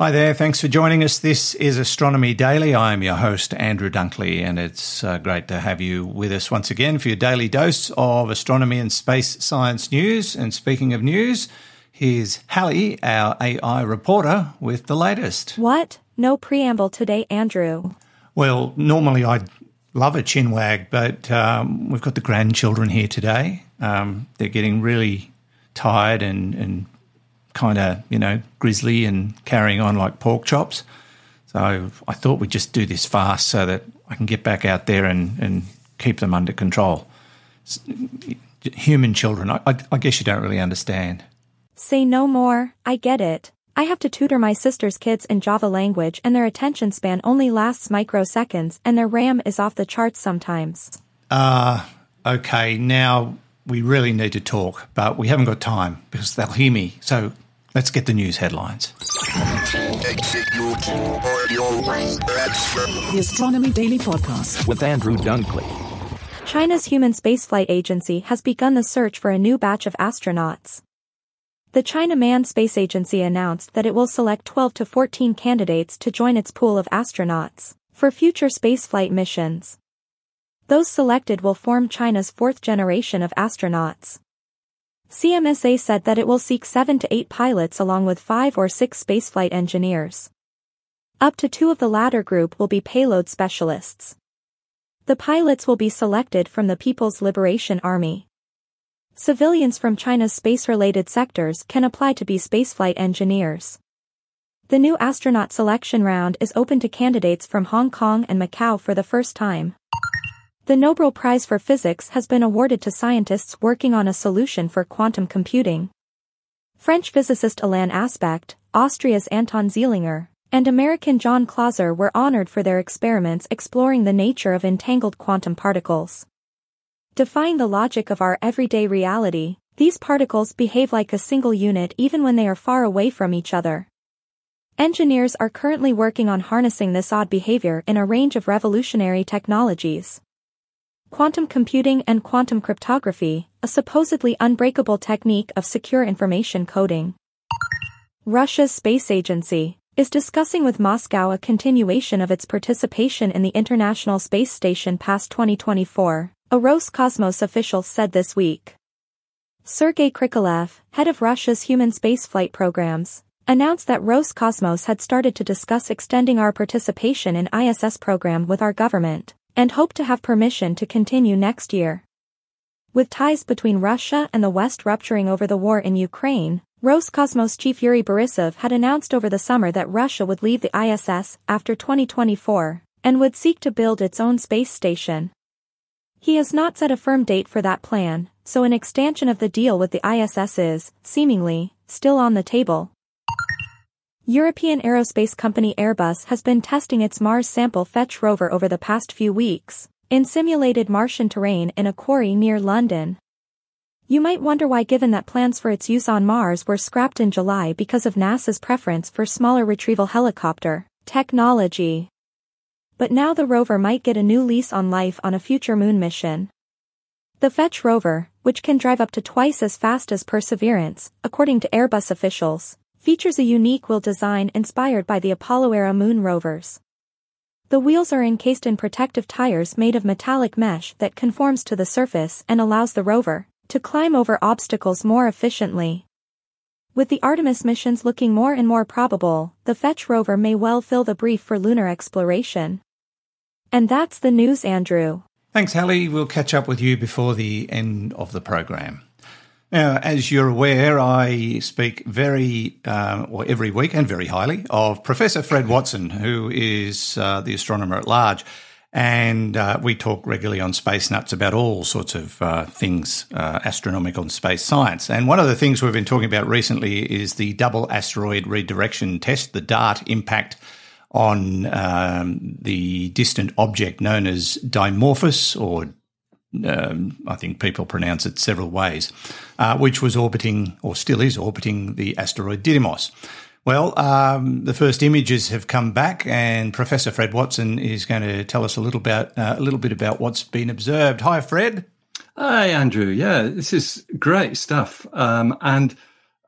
Hi there, thanks for joining us. This is Astronomy Daily. I'm your host, Andrew Dunkley, and it's uh, great to have you with us once again for your daily dose of astronomy and space science news. And speaking of news, here's Halley, our AI reporter, with the latest. What? No preamble today, Andrew. Well, normally I'd love a chin wag, but um, we've got the grandchildren here today. Um, they're getting really tired and, and kind of, you know, grizzly and carrying on like pork chops. So I thought we'd just do this fast so that I can get back out there and, and keep them under control. Human children, I, I, I guess you don't really understand. Say no more, I get it. I have to tutor my sister's kids in Java language and their attention span only lasts microseconds and their RAM is off the charts sometimes. Uh, okay, now we really need to talk, but we haven't got time because they'll hear me. So let's get the news headlines. The Astronomy Daily Podcast with Andrew Dunkley. China's Human Spaceflight Agency has begun the search for a new batch of astronauts. The China Manned Space Agency announced that it will select 12 to 14 candidates to join its pool of astronauts for future spaceflight missions. Those selected will form China's fourth generation of astronauts. CMSA said that it will seek seven to eight pilots along with five or six spaceflight engineers. Up to two of the latter group will be payload specialists. The pilots will be selected from the People's Liberation Army. Civilians from China's space-related sectors can apply to be spaceflight engineers. The new astronaut selection round is open to candidates from Hong Kong and Macau for the first time. The Nobel Prize for Physics has been awarded to scientists working on a solution for quantum computing. French physicist Alain Aspect, Austria's Anton Zeilinger, and American John Clauser were honored for their experiments exploring the nature of entangled quantum particles. Defying the logic of our everyday reality, these particles behave like a single unit even when they are far away from each other. Engineers are currently working on harnessing this odd behavior in a range of revolutionary technologies quantum computing and quantum cryptography, a supposedly unbreakable technique of secure information coding. Russia's space agency is discussing with Moscow a continuation of its participation in the International Space Station past 2024, a Roscosmos official said this week. Sergei Krikalev, head of Russia's human spaceflight programs, announced that Roscosmos had started to discuss extending our participation in ISS program with our government and hope to have permission to continue next year. With ties between Russia and the West rupturing over the war in Ukraine, Roscosmos chief Yuri Borisov had announced over the summer that Russia would leave the ISS after 2024 and would seek to build its own space station. He has not set a firm date for that plan, so an extension of the deal with the ISS is, seemingly, still on the table. European aerospace company Airbus has been testing its Mars sample fetch rover over the past few weeks, in simulated Martian terrain in a quarry near London. You might wonder why given that plans for its use on Mars were scrapped in July because of NASA's preference for smaller retrieval helicopter technology. But now the rover might get a new lease on life on a future moon mission. The Fetch rover, which can drive up to twice as fast as Perseverance, according to Airbus officials, features a unique wheel design inspired by the Apollo-era moon rovers. The wheels are encased in protective tires made of metallic mesh that conforms to the surface and allows the rover to climb over obstacles more efficiently. With the Artemis missions looking more and more probable, the Fetch rover may well fill the brief for lunar exploration. And that's the news, Andrew. Thanks, Halley. We'll catch up with you before the end of the program. Now, as you're aware, I speak very, uh, well, every week and very highly of Professor Fred Watson, who is uh, the astronomer at large. And uh, we talk regularly on Space Nuts about all sorts of uh, things uh, astronomical and space science. And one of the things we've been talking about recently is the double asteroid redirection test, the DART impact on um, the distant object known as Dimorphos or um, I think people pronounce it several ways, uh, which was orbiting or still is orbiting the asteroid Didymos. Well, um, the first images have come back, and Professor Fred Watson is going to tell us a little about uh, a little bit about what's been observed. Hi, Fred. Hi, Andrew. Yeah, this is great stuff. Um, and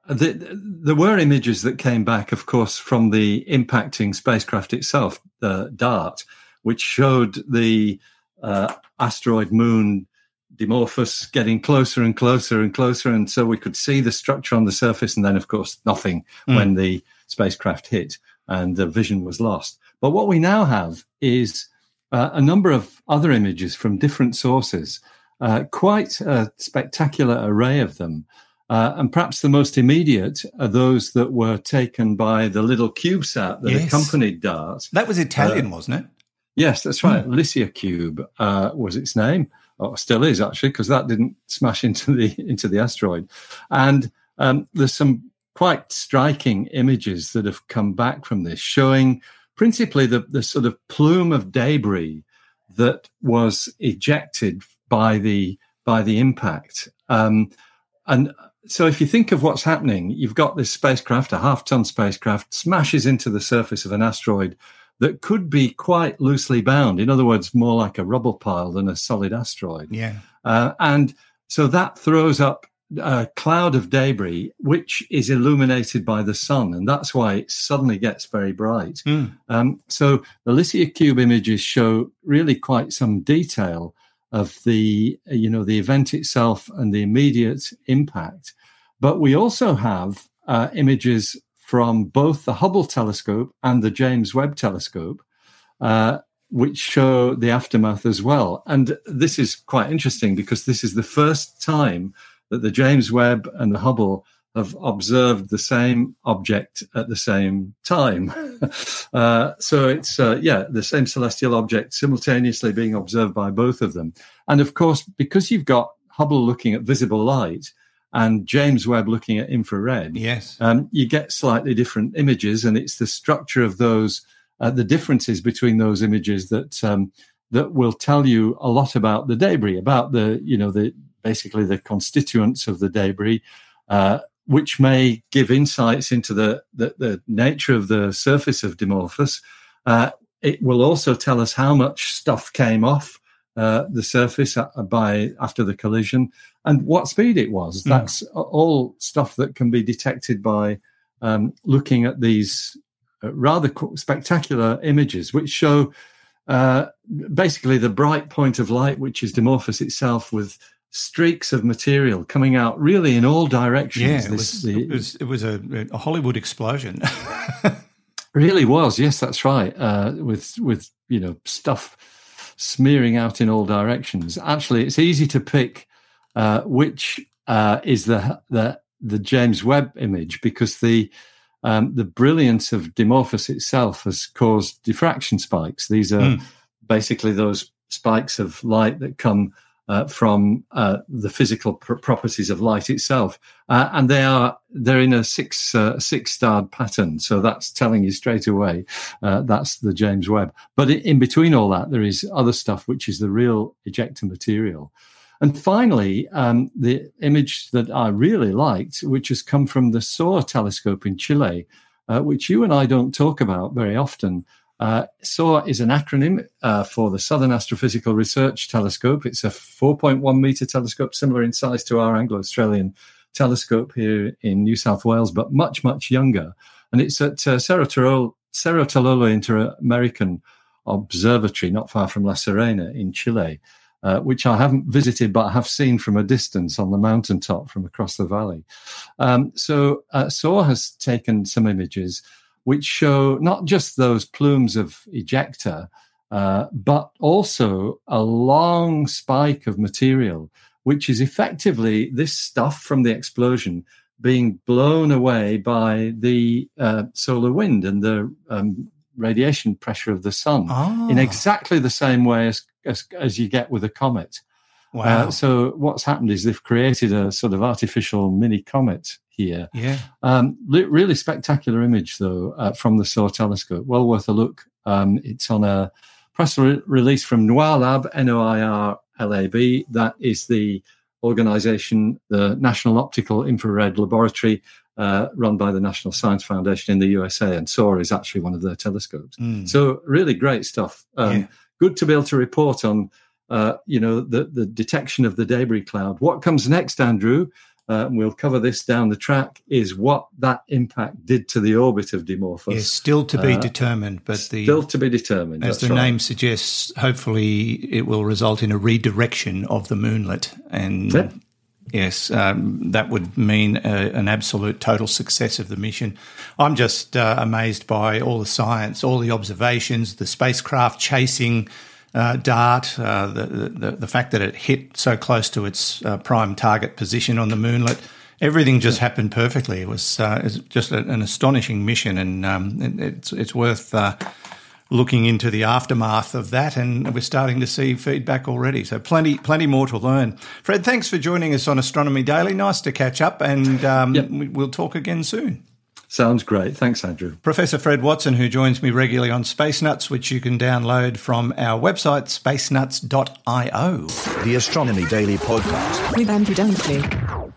the, there were images that came back, of course, from the impacting spacecraft itself, the DART, which showed the uh, asteroid moon Dimorphos getting closer and closer and closer. And so we could see the structure on the surface. And then, of course, nothing mm. when the spacecraft hit and the vision was lost. But what we now have is uh, a number of other images from different sources, uh, quite a spectacular array of them. Uh, and perhaps the most immediate are those that were taken by the little CubeSat that yes. accompanied DART. That was Italian, uh, wasn't it? Yes, that's right. Mm. LICIACube uh, was its name, or still is actually, because that didn't smash into the into the asteroid. And um, there's some quite striking images that have come back from this, showing principally the, the sort of plume of debris that was ejected by the by the impact. Um, and so if you think of what's happening, you've got this spacecraft, a half ton spacecraft, smashes into the surface of an asteroid that could be quite loosely bound. In other words, more like a rubble pile than a solid asteroid. Yeah. Uh, and so that throws up a cloud of debris, which is illuminated by the sun. And that's why it suddenly gets very bright. Mm. Um, so the LICIACube images show really quite some detail of the you know the event itself and the immediate impact. But we also have uh, images from both the Hubble telescope and the James Webb telescope, uh, which show the aftermath as well. And this is quite interesting because this is the first time that the James Webb and the Hubble have observed the same object at the same time. uh, so it's, uh, yeah, the same celestial object simultaneously being observed by both of them. And of course, because you've got Hubble looking at visible light and James Webb looking at infrared, yes, um, you get slightly different images, and it's the structure of those, uh, the differences between those images that um, that will tell you a lot about the debris, about the, you know, the basically the constituents of the debris. Uh, which may give insights into the, the, the nature of the surface of Dimorphos. Uh, it will also tell us how much stuff came off uh, the surface by after the collision and what speed it was. Mm. That's all stuff that can be detected by um, looking at these uh, rather spectacular images, which show uh, basically the bright point of light, which is Dimorphos itself, with streaks of material coming out really in all directions. Yeah, it, this, was, the, it was, it was a, a Hollywood explosion. really was. Yes, that's right. Uh, with with you know stuff smearing out in all directions. Actually, it's easy to pick uh, which uh, is the the the James Webb image because the um, the brilliance of Dimorphos itself has caused diffraction spikes. These are mm. basically those spikes of light that come uh, from uh, the physical pr- properties of light itself, uh, and they are they're in a six uh, six starred pattern. So that's telling you straight away uh, that's the James Webb. But in between all that, there is other stuff which is the real ejecta material. And finally, um, the image that I really liked, which has come from the SOAR telescope in Chile, uh, which you and I don't talk about very often. Uh, SOAR is an acronym uh, for the Southern Astrophysical Research Telescope. It's a 4.1 meter telescope, similar in size to our Anglo Australian telescope here in New South Wales, but much, much younger. And it's at uh, Cerro, Tololo, Inter American Observatory, not far from La Serena in Chile. Uh, which I haven't visited, but I have seen from a distance on the mountaintop from across the valley. Um, so uh, SOAR has taken some images which show not just those plumes of ejecta, uh, but also a long spike of material, which is effectively this stuff from the explosion being blown away by the uh, solar wind and the um, radiation pressure of the sun ah. in exactly the same way as, as, as you get with a comet. Uh, wow. Uh, so what's happened is they've created a sort of artificial mini comet here. Yeah. Um, really spectacular image, though, uh, from the SOAR telescope. Well worth a look. Um, it's on a press re- release from NOIRLab, N O I R L A B. That is the organization, the National Optical Infrared Laboratory, uh, run by the National Science Foundation in the USA. And SOAR is actually one of their telescopes. Mm. So, really great stuff. Um, yeah. Good to be able to report on. Uh, you know the the detection of the debris cloud. What comes next, Andrew? Uh, and we'll cover this down the track, is what that impact did to the orbit of Dimorphos. Yes, still to be uh, determined, but the still to be determined. As the right. name suggests, hopefully it will result in a redirection of the moonlet, and yeah. yes, um, that would mean a, an absolute total success of the mission. I'm just uh, amazed by all the science, all the observations, the spacecraft chasing uh, dart, uh, the, the, the fact that it hit so close to its uh, prime target position on the moonlet, everything just happened perfectly. It was, uh, it was just a, an astonishing mission, and um, it's it's worth uh, looking into the aftermath of that. And we're starting to see feedback already, so plenty plenty more to learn. Fred, thanks for joining us on Astronomy Daily. Nice to catch up, and um, yep. we'll talk again soon. Sounds great. Thanks, Andrew. Professor Fred Watson, who joins me regularly on Space Nuts, which you can download from our website, spacenuts.io. The Astronomy Daily Podcast with Andrew Dunkley.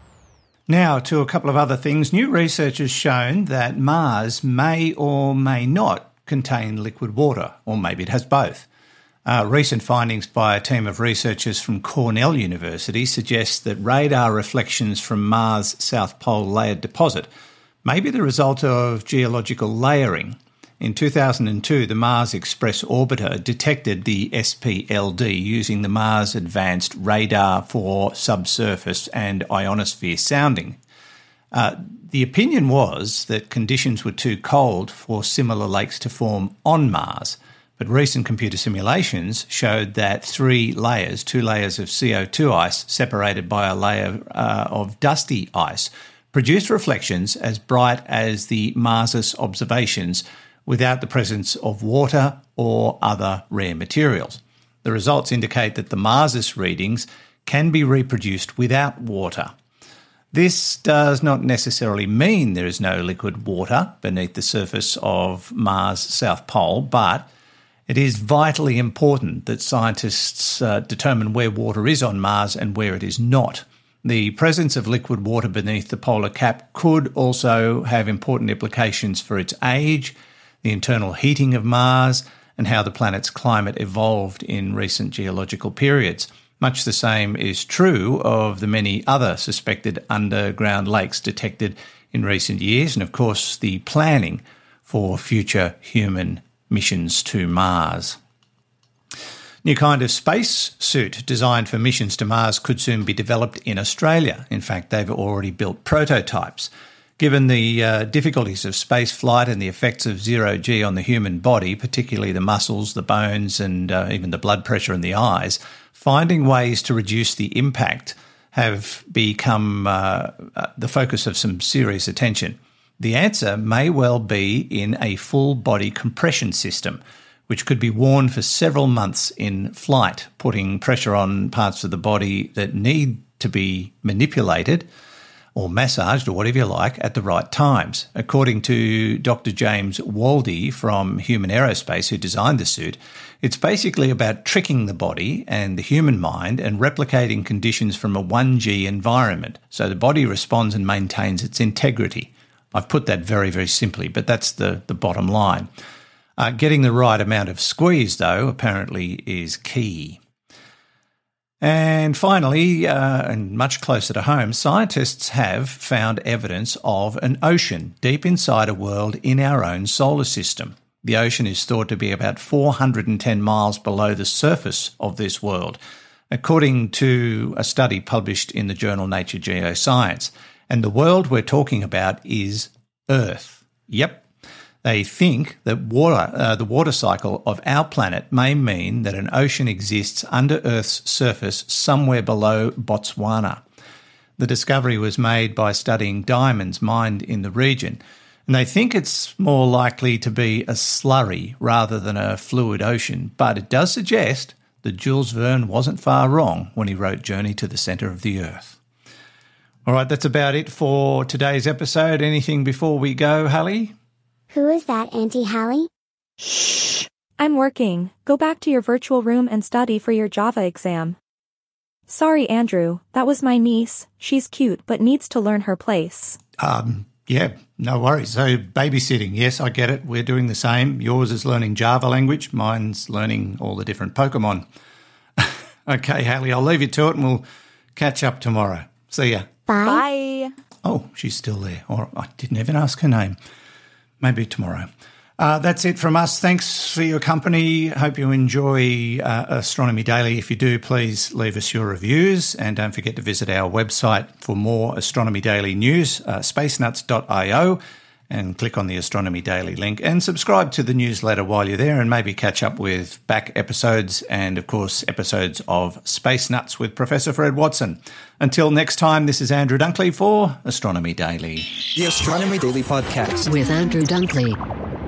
Now, to a couple of other things. New research has shown that Mars may or may not contain liquid water, or maybe it has both. Uh, recent findings by a team of researchers from Cornell University suggest that radar reflections from Mars' South Pole layered deposit may be the result of geological layering. In 2002, the Mars Express orbiter detected the SPLD using the Mars Advanced Radar for Subsurface and Ionosphere Sounding. Uh, the opinion was that conditions were too cold for similar lakes to form on Mars, but recent computer simulations showed that three layers, two layers of CO2 ice separated by a layer uh, of dusty ice, produced reflections as bright as the Mars observations without the presence of water or other rare materials. The results indicate that the Mars readings can be reproduced without water. This does not necessarily mean there is no liquid water beneath the surface of Mars' South Pole, but it is vitally important that scientists uh, determine where water is on Mars and where it is not. The presence of liquid water beneath the polar cap could also have important implications for its age, the internal heating of Mars, and how the planet's climate evolved in recent geological periods. Much the same is true of the many other suspected underground lakes detected in recent years, and of course, the planning for future human missions to Mars. New kind of space suit designed for missions to Mars could soon be developed in Australia. In fact, they've already built prototypes. Given the uh, difficulties of space flight and the effects of zero G on the human body, particularly the muscles, the bones, and uh, even the blood pressure in the eyes, finding ways to reduce the impact have become uh, uh the focus of some serious attention. The answer may well be in a full body compression system which could be worn for several months in flight, putting pressure on parts of the body that need to be manipulated or massaged or whatever you like at the right times. According to Dr. James Waldie from Human Aerospace, who designed the suit, it's basically about tricking the body and the human mind and replicating conditions from a 1G environment so the body responds and maintains its integrity. I've put that very, very simply, but that's the, the bottom line. Uh, getting the right amount of squeeze, though, apparently is key. And finally, uh, and much closer to home, scientists have found evidence of an ocean deep inside a world in our own solar system. The ocean is thought to be about 410 miles below the surface of this world, according to a study published in the journal Nature Geoscience. And the world we're talking about is Earth. Yep, they think that water, uh, the water cycle of our planet may mean that an ocean exists under Earth's surface somewhere below Botswana. The discovery was made by studying diamonds mined in the region, and they think it's more likely to be a slurry rather than a fluid ocean. But it does suggest that Jules Verne wasn't far wrong when he wrote Journey to the Centre of the Earth. All right, that's about it for today's episode. Anything before we go, Halley? Who is that, Auntie Halley? Shh. I'm working. Go back to your virtual room and study for your Java exam. Sorry, Andrew. That was my niece. She's cute, but needs to learn her place. Um, yeah, no worries. So, babysitting, yes, I get it. We're doing the same. Yours is learning Java language, mine's learning all the different Pokemon. okay, Halley, I'll leave you to it and we'll catch up tomorrow. See ya. Bye. Bye. Oh, she's still there. Or I didn't even ask her name. Maybe tomorrow. Uh, that's it from us. Thanks for your company. Hope you enjoy uh, Astronomy Daily. If you do, please leave us your reviews and don't forget to visit our website for more Astronomy Daily news, uh, spacenuts.io, and click on the Astronomy Daily link and subscribe to the newsletter while you're there and maybe catch up with back episodes and, of course, episodes of Space Nuts with Professor Fred Watson. Until next time, this is Andrew Dunkley for Astronomy Daily. The Astronomy Daily Podcast. with Andrew Dunkley.